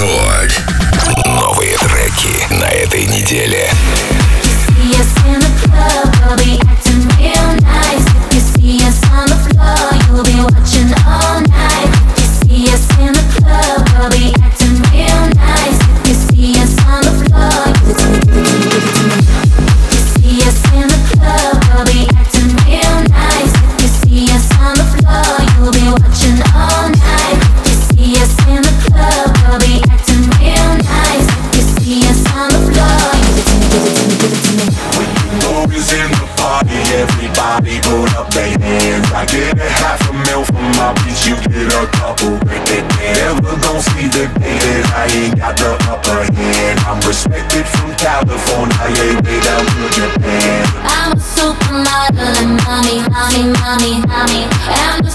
Рекорд. Новые треки на этой неделе. Yes, When in the party, everybody put up their hands. I get a half a mil from my bitch, you get a couple. Never gon' see the day that I ain't got the upper hand. I'm respected from California, way down to Japan. I'm a supermodel and mommy, mommy, mommy, mommy.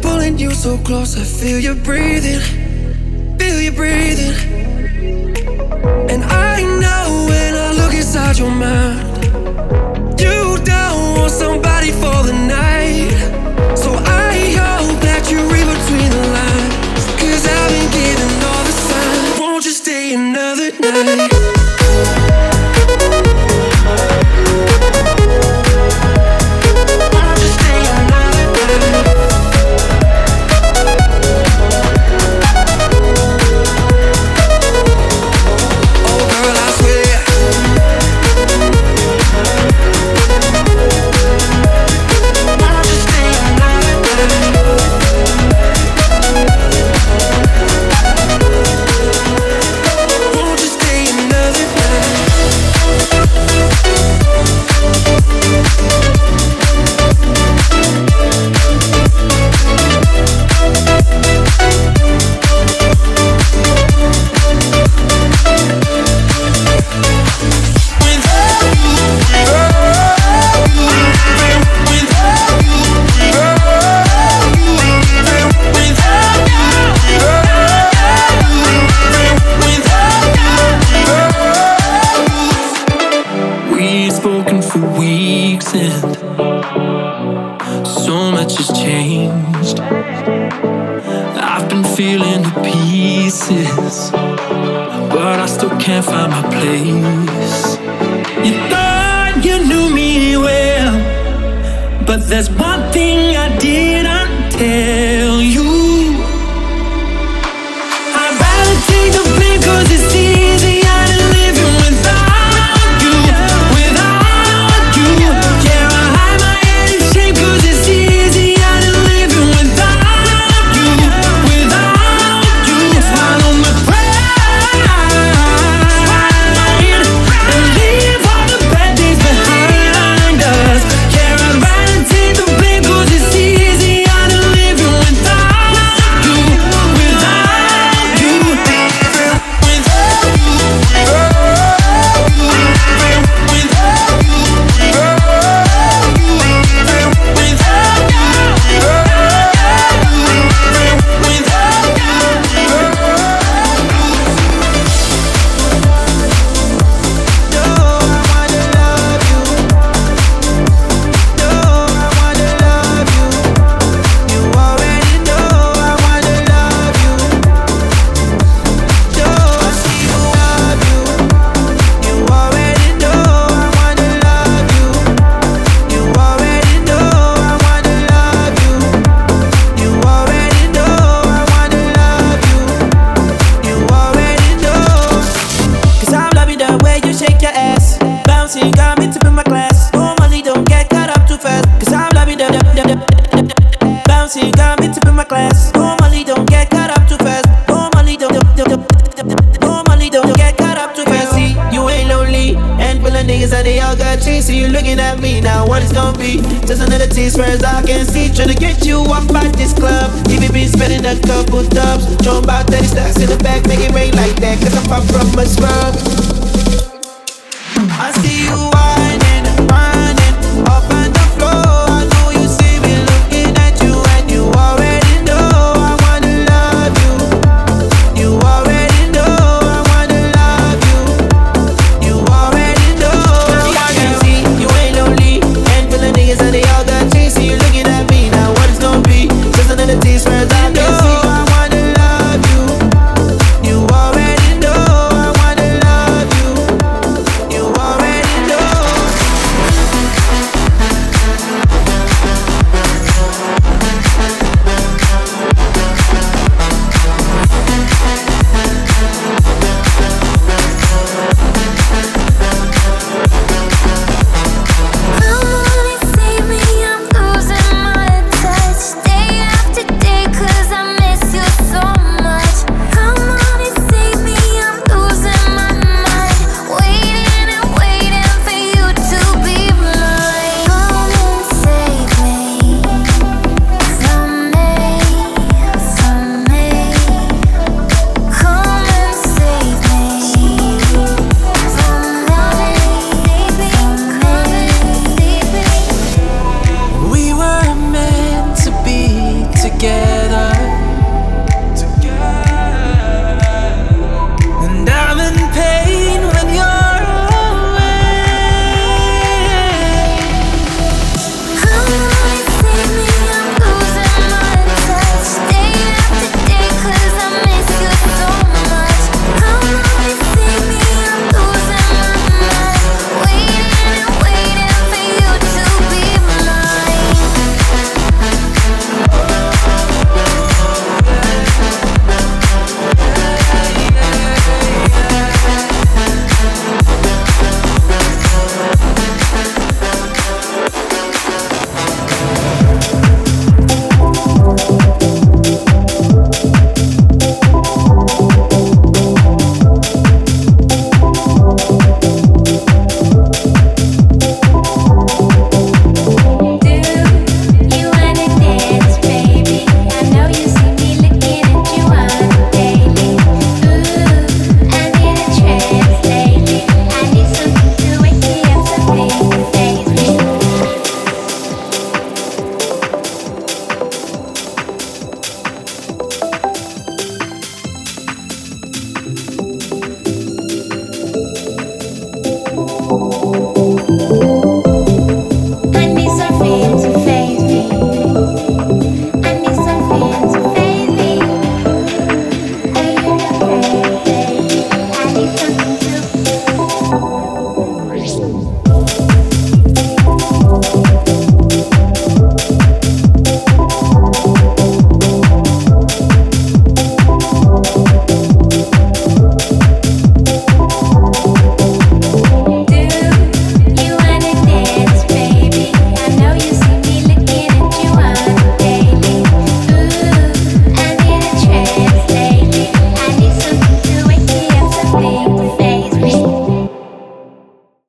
pulling you so close. I feel you breathing, feel you breathing. And I know when I look inside your mind, you don't want somebody for the night. has changed. I've been feeling the pieces, but I still can't find my place. Bouncing got me my class. Normally don't get caught up too fast. Normally don't don't, don't, Normally don't get caught up too fast. See, you ain't lonely. And full of niggas that they all got cheese. So you looking at me now, what it's gonna be? Just another tease as I can see. Trying to get you up at this club. Even been spending a couple dubs. Throwing about 30